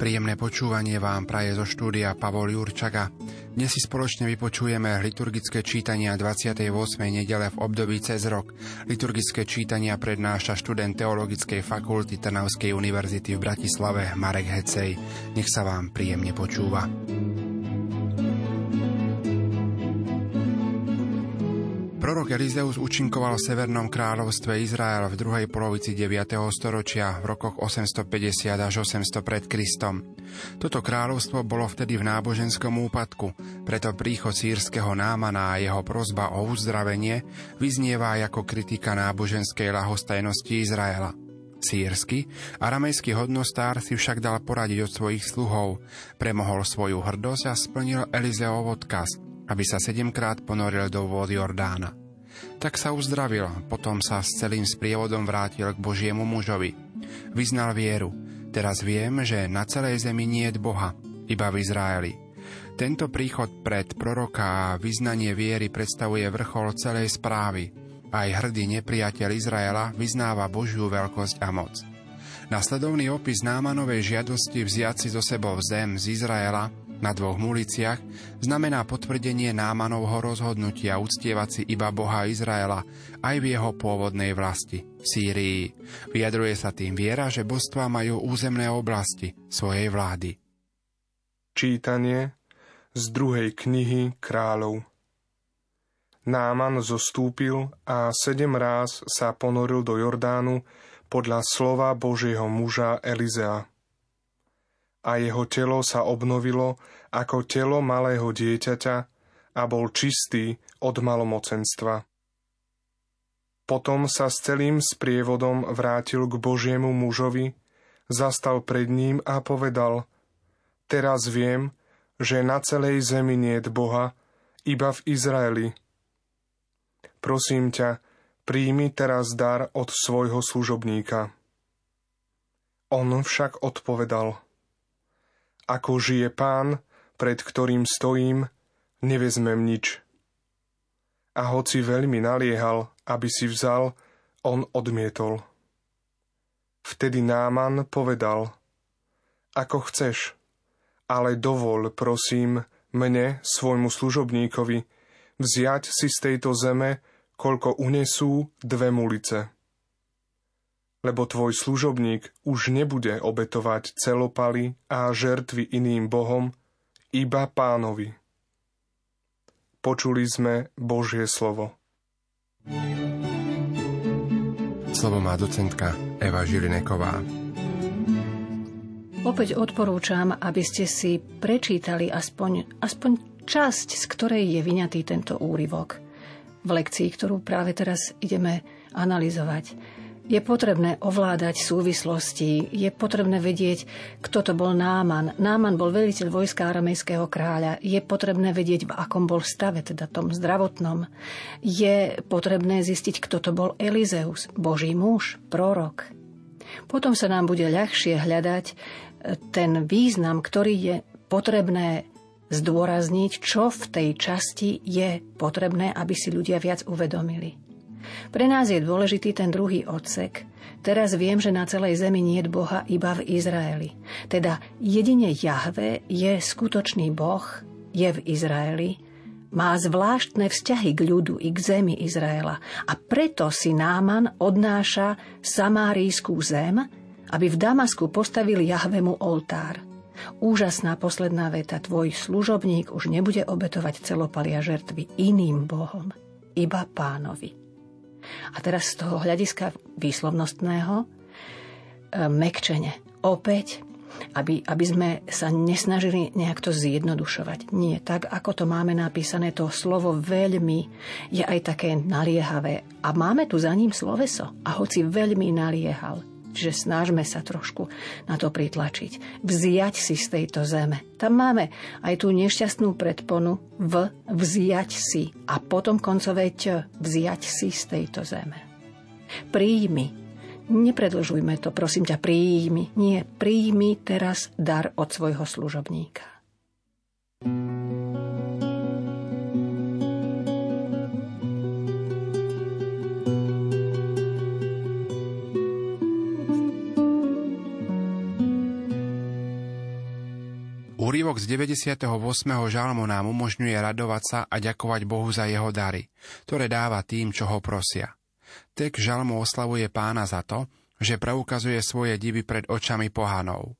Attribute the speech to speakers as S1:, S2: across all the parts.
S1: Príjemné počúvanie vám praje zo štúdia Pavol Jurčaga. Dnes si spoločne vypočujeme liturgické čítania 28. nedele v období cez rok. Liturgické čítania prednáša študent Teologickej fakulty Trnavskej univerzity v Bratislave Marek Hecej. Nech sa vám príjemne počúva. Prorok Elizeus účinkoval v Severnom kráľovstve Izrael v druhej polovici 9. storočia v rokoch 850 až 800 pred Kristom. Toto kráľovstvo bolo vtedy v náboženskom úpadku, preto príchod sírskeho námana a jeho prozba o uzdravenie vyznieva ako kritika náboženskej lahostajnosti Izraela. Sírsky, aramejský hodnostár si však dal poradiť od svojich sluhov, premohol svoju hrdosť a splnil Elizeov odkaz – aby sa sedemkrát ponoril do vody Jordána. Tak sa uzdravil, potom sa s celým sprievodom vrátil k Božiemu mužovi. Vyznal vieru. Teraz viem, že na celej zemi nie je Boha, iba v Izraeli. Tento príchod pred proroka a vyznanie viery predstavuje vrchol celej správy. Aj hrdý nepriateľ Izraela vyznáva Božiu veľkosť a moc. Nasledovný opis Námanovej žiadosti vziať si zo sebou zem z Izraela na dvoch muliciach znamená potvrdenie Námanovho rozhodnutia uctievať si iba Boha Izraela aj v jeho pôvodnej vlasti, v Sýrii. Vyjadruje sa tým viera, že božstva majú územné oblasti svojej vlády.
S2: Čítanie z druhej knihy kráľov Náman zostúpil a sedem ráz sa ponoril do Jordánu podľa slova Božieho muža Elizea a jeho telo sa obnovilo ako telo malého dieťaťa a bol čistý od malomocenstva. Potom sa s celým sprievodom vrátil k Božiemu mužovi, zastal pred ním a povedal Teraz viem, že na celej zemi nie je Boha, iba v Izraeli. Prosím ťa, príjmi teraz dar od svojho služobníka. On však odpovedal – ako žije pán, pred ktorým stojím, nevezmem nič. A hoci veľmi naliehal, aby si vzal, on odmietol. Vtedy Náman povedal, ako chceš, ale dovol, prosím, mne, svojmu služobníkovi, vziať si z tejto zeme, koľko unesú dve mulice lebo tvoj služobník už nebude obetovať celopaly a žertvy iným bohom, iba pánovi. Počuli sme Božie slovo.
S1: Slovo má docentka Eva Žilineková.
S3: Opäť odporúčam, aby ste si prečítali aspoň, aspoň časť, z ktorej je vyňatý tento úryvok v lekcii, ktorú práve teraz ideme analyzovať. Je potrebné ovládať súvislosti, je potrebné vedieť, kto to bol Náman. Náman bol veliteľ vojska aramejského kráľa. Je potrebné vedieť, v akom bol stave, teda tom zdravotnom. Je potrebné zistiť, kto to bol Elizeus, boží muž, prorok. Potom sa nám bude ľahšie hľadať e, ten význam, ktorý je potrebné zdôrazniť, čo v tej časti je potrebné, aby si ľudia viac uvedomili. Pre nás je dôležitý ten druhý odsek. Teraz viem, že na celej zemi nie je Boha iba v Izraeli. Teda jedine Jahve je skutočný Boh, je v Izraeli, má zvláštne vzťahy k ľudu i k zemi Izraela a preto si Náman odnáša samárijskú zem, aby v Damasku postavili Jahvemu oltár. Úžasná posledná veta, tvoj služobník už nebude obetovať celopalia žertvy iným bohom, iba pánovi. A teraz z toho hľadiska výslovnostného e, mekčene. Opäť aby, aby sme sa nesnažili nejak to zjednodušovať. Nie, tak ako to máme napísané, to slovo veľmi je aj také naliehavé. A máme tu za ním sloveso. A hoci veľmi naliehal, Čiže snažme sa trošku na to pritlačiť. Vziať si z tejto zeme. Tam máme aj tú nešťastnú predponu v vziať si a potom koncové ť vziať si z tejto zeme. Príjmi, Nepredlžujme to, prosím ťa, príjmi. Nie, príjmi teraz dar od svojho služobníka.
S1: Úrivok z 98. žalmu nám umožňuje radovať sa a ďakovať Bohu za jeho dary, ktoré dáva tým, čo ho prosia. Tek žalmu oslavuje pána za to, že preukazuje svoje divy pred očami pohanov.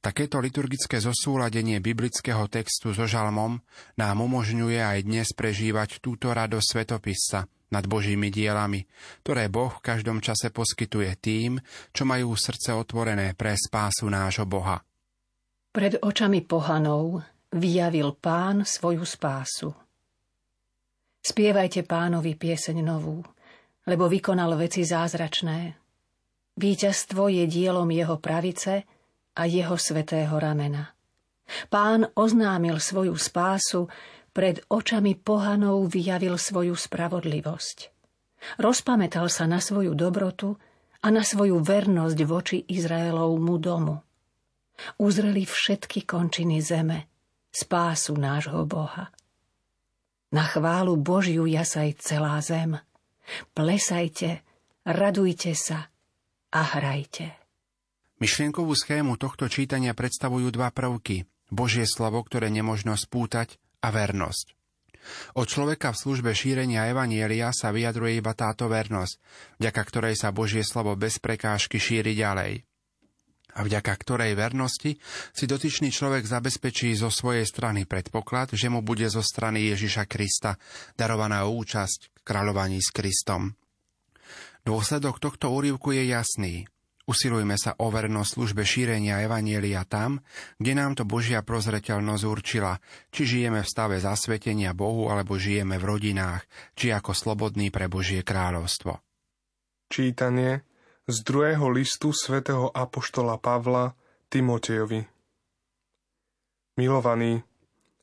S1: Takéto liturgické zosúladenie biblického textu so žalmom nám umožňuje aj dnes prežívať túto radosť svetopisca nad Božími dielami, ktoré Boh v každom čase poskytuje tým, čo majú srdce otvorené pre spásu nášho Boha.
S3: Pred očami pohanov vyjavil pán svoju spásu. Spievajte pánovi pieseň novú, lebo vykonal veci zázračné. Výťazstvo je dielom jeho pravice a jeho svetého ramena. Pán oznámil svoju spásu, pred očami pohanov vyjavil svoju spravodlivosť. Rozpamätal sa na svoju dobrotu a na svoju vernosť voči Izraelovmu domu uzreli všetky končiny zeme, spásu nášho Boha. Na chválu Božiu jasaj celá zem. Plesajte, radujte sa a hrajte.
S1: Myšlienkovú schému tohto čítania predstavujú dva prvky. Božie slovo, ktoré nemožno spútať a vernosť. Od človeka v službe šírenia Evanielia sa vyjadruje iba táto vernosť, vďaka ktorej sa Božie slovo bez prekážky šíri ďalej a vďaka ktorej vernosti si dotyčný človek zabezpečí zo svojej strany predpoklad, že mu bude zo strany Ježiša Krista darovaná účasť v kráľovaní s Kristom. Dôsledok tohto úrivku je jasný. Usilujme sa o vernosť službe šírenia Evanielia tam, kde nám to Božia prozreteľnosť určila, či žijeme v stave zasvetenia Bohu, alebo žijeme v rodinách, či ako slobodní pre Božie kráľovstvo.
S2: Čítanie z druhého listu svätého Apoštola Pavla Timotejovi. Milovaný,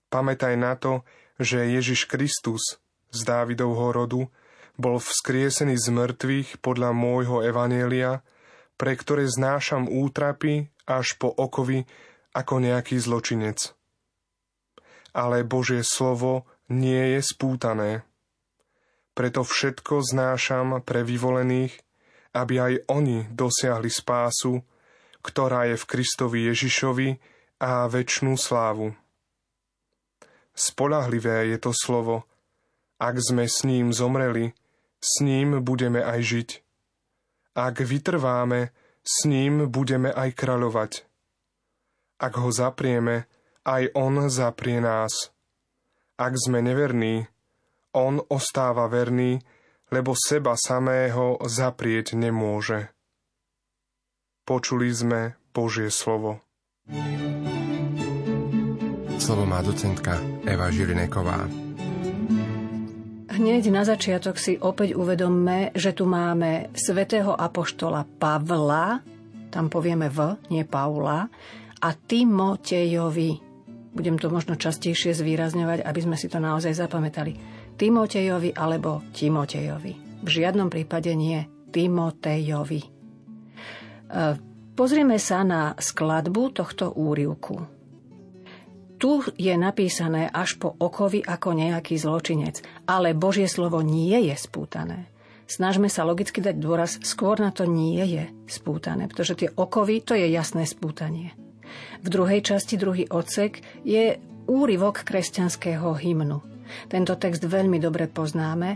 S2: pamätaj na to, že Ježiš Kristus z Dávidovho rodu bol vzkriesený z mŕtvych podľa môjho evanielia, pre ktoré znášam útrapy až po okovy ako nejaký zločinec. Ale Božie slovo nie je spútané. Preto všetko znášam pre vyvolených, aby aj oni dosiahli spásu, ktorá je v Kristovi Ježišovi a väčšnú slávu. Spolahlivé je to slovo. Ak sme s ním zomreli, s ním budeme aj žiť. Ak vytrváme, s ním budeme aj kráľovať. Ak ho zaprieme, aj on zaprie nás. Ak sme neverní, on ostáva verný, lebo seba samého zaprieť nemôže. Počuli sme Božie slovo.
S1: Slovo má docentka Eva Žilineková.
S3: Hneď na začiatok si opäť uvedomme, že tu máme svätého apoštola Pavla, tam povieme V, nie Paula, a Timotejovi. Budem to možno častejšie zvýrazňovať, aby sme si to naozaj zapamätali. Timotejovi alebo Timotejovi. V žiadnom prípade nie Timotejovi. E, pozrieme sa na skladbu tohto úrivku. Tu je napísané až po okovi ako nejaký zločinec, ale Božie slovo nie je spútané. Snažme sa logicky dať dôraz, skôr na to nie je spútané, pretože tie okovy to je jasné spútanie. V druhej časti, druhý odsek, je úryvok kresťanského hymnu. Tento text veľmi dobre poznáme.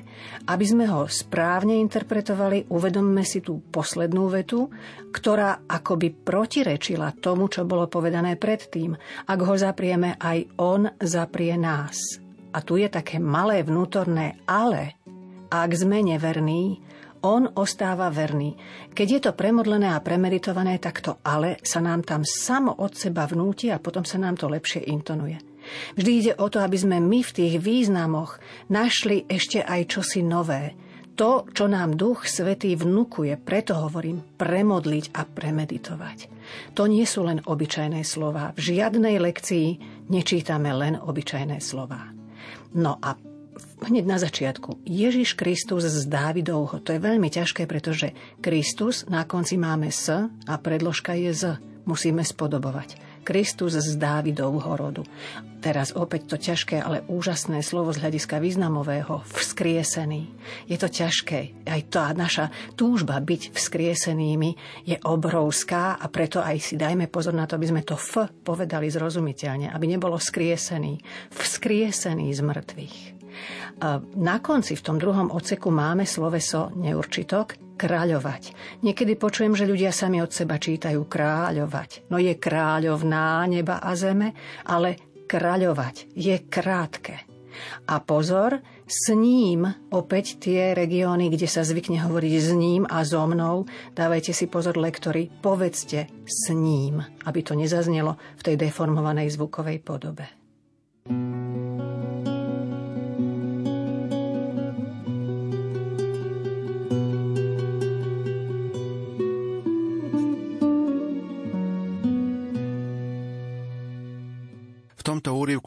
S3: Aby sme ho správne interpretovali, uvedomme si tú poslednú vetu, ktorá akoby protirečila tomu, čo bolo povedané predtým. Ak ho zaprieme, aj on zaprie nás. A tu je také malé vnútorné ale. Ak sme neverní, on ostáva verný. Keď je to premodlené a premeditované, tak to ale sa nám tam samo od seba vnúti a potom sa nám to lepšie intonuje. Vždy ide o to, aby sme my v tých významoch našli ešte aj čosi nové. To, čo nám Duch Svetý vnúkuje, preto hovorím premodliť a premeditovať. To nie sú len obyčajné slova. V žiadnej lekcii nečítame len obyčajné slova. No a hneď na začiatku. Ježiš Kristus z Dávidovho. To je veľmi ťažké, pretože Kristus na konci máme S a predložka je Z. Musíme spodobovať. Kristus z Dávidovho rodu. Teraz opäť to ťažké, ale úžasné slovo z hľadiska významového, vzkriesený. Je to ťažké. Aj tá naša túžba byť vzkriesenými je obrovská a preto aj si dajme pozor na to, aby sme to F povedali zrozumiteľne, aby nebolo skriesený. Vzkriesený z mŕtvych. Na konci v tom druhom odseku máme sloveso neurčitok, kráľovať. Niekedy počujem, že ľudia sami od seba čítajú kráľovať. No je kráľovná neba a zeme, ale kráľovať je krátke. A pozor, s ním, opäť tie regióny, kde sa zvykne hovoriť s ním a so mnou, dávajte si pozor, lektori, povedzte s ním, aby to nezaznelo v tej deformovanej zvukovej podobe.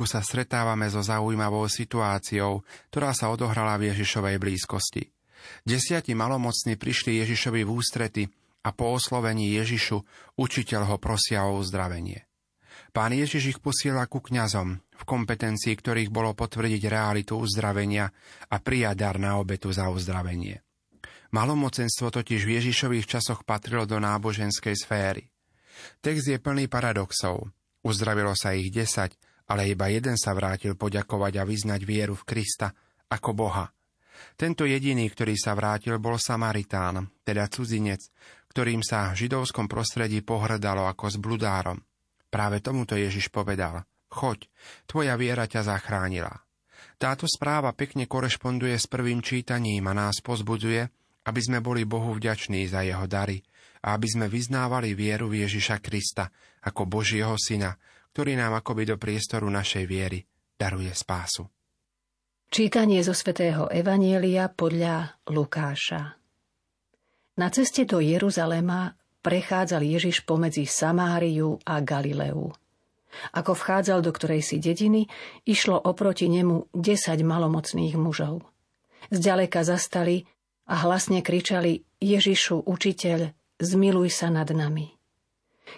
S1: Úrivku sa stretávame so zaujímavou situáciou, ktorá sa odohrala v Ježišovej blízkosti. Desiati malomocní prišli Ježišovi v ústrety a po oslovení Ježišu učiteľ ho prosia o uzdravenie. Pán Ježiš ich posiela ku kňazom, v kompetencii ktorých bolo potvrdiť realitu uzdravenia a prijať dar na obetu za uzdravenie. Malomocenstvo totiž v Ježišových časoch patrilo do náboženskej sféry. Text je plný paradoxov. Uzdravilo sa ich desať, ale iba jeden sa vrátil poďakovať a vyznať vieru v Krista ako Boha. Tento jediný, ktorý sa vrátil, bol Samaritán, teda cudzinec, ktorým sa v židovskom prostredí pohrdalo ako s bludárom. Práve tomuto Ježiš povedal, choď, tvoja viera ťa zachránila. Táto správa pekne korešponduje s prvým čítaním a nás pozbudzuje, aby sme boli Bohu vďační za jeho dary a aby sme vyznávali vieru v Ježiša Krista ako Božieho Syna, ktorý nám akoby do priestoru našej viery daruje spásu.
S3: Čítanie zo svätého Evanielia podľa Lukáša Na ceste do Jeruzalema prechádzal Ježiš pomedzi Samáriu a Galileu. Ako vchádzal do ktorej si dediny, išlo oproti nemu desať malomocných mužov. Zďaleka zastali a hlasne kričali Ježišu, učiteľ, zmiluj sa nad nami.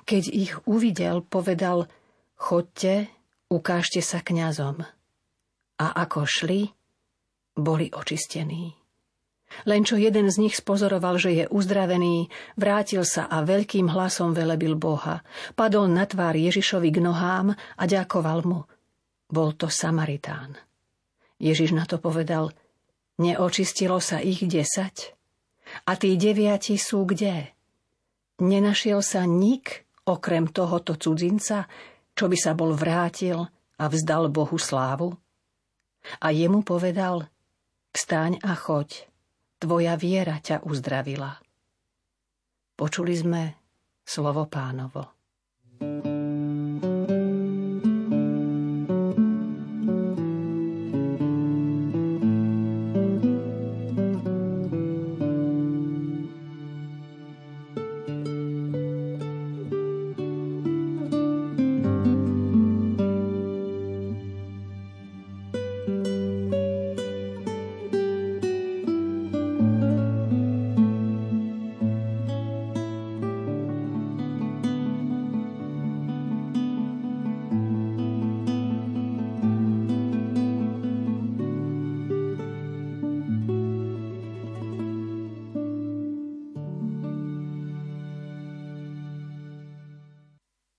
S3: Keď ich uvidel, povedal – Chodte, ukážte sa kňazom. A ako šli, boli očistení. Len čo jeden z nich spozoroval, že je uzdravený, vrátil sa a veľkým hlasom velebil Boha. Padol na tvár Ježišovi k nohám a ďakoval mu. Bol to Samaritán. Ježiš na to povedal, neočistilo sa ich desať? A tí deviati sú kde? Nenašiel sa nik, okrem tohoto cudzinca, čo by sa bol vrátil a vzdal Bohu slávu? A jemu povedal, vstaň a choď, tvoja viera ťa uzdravila. Počuli sme slovo pánovo.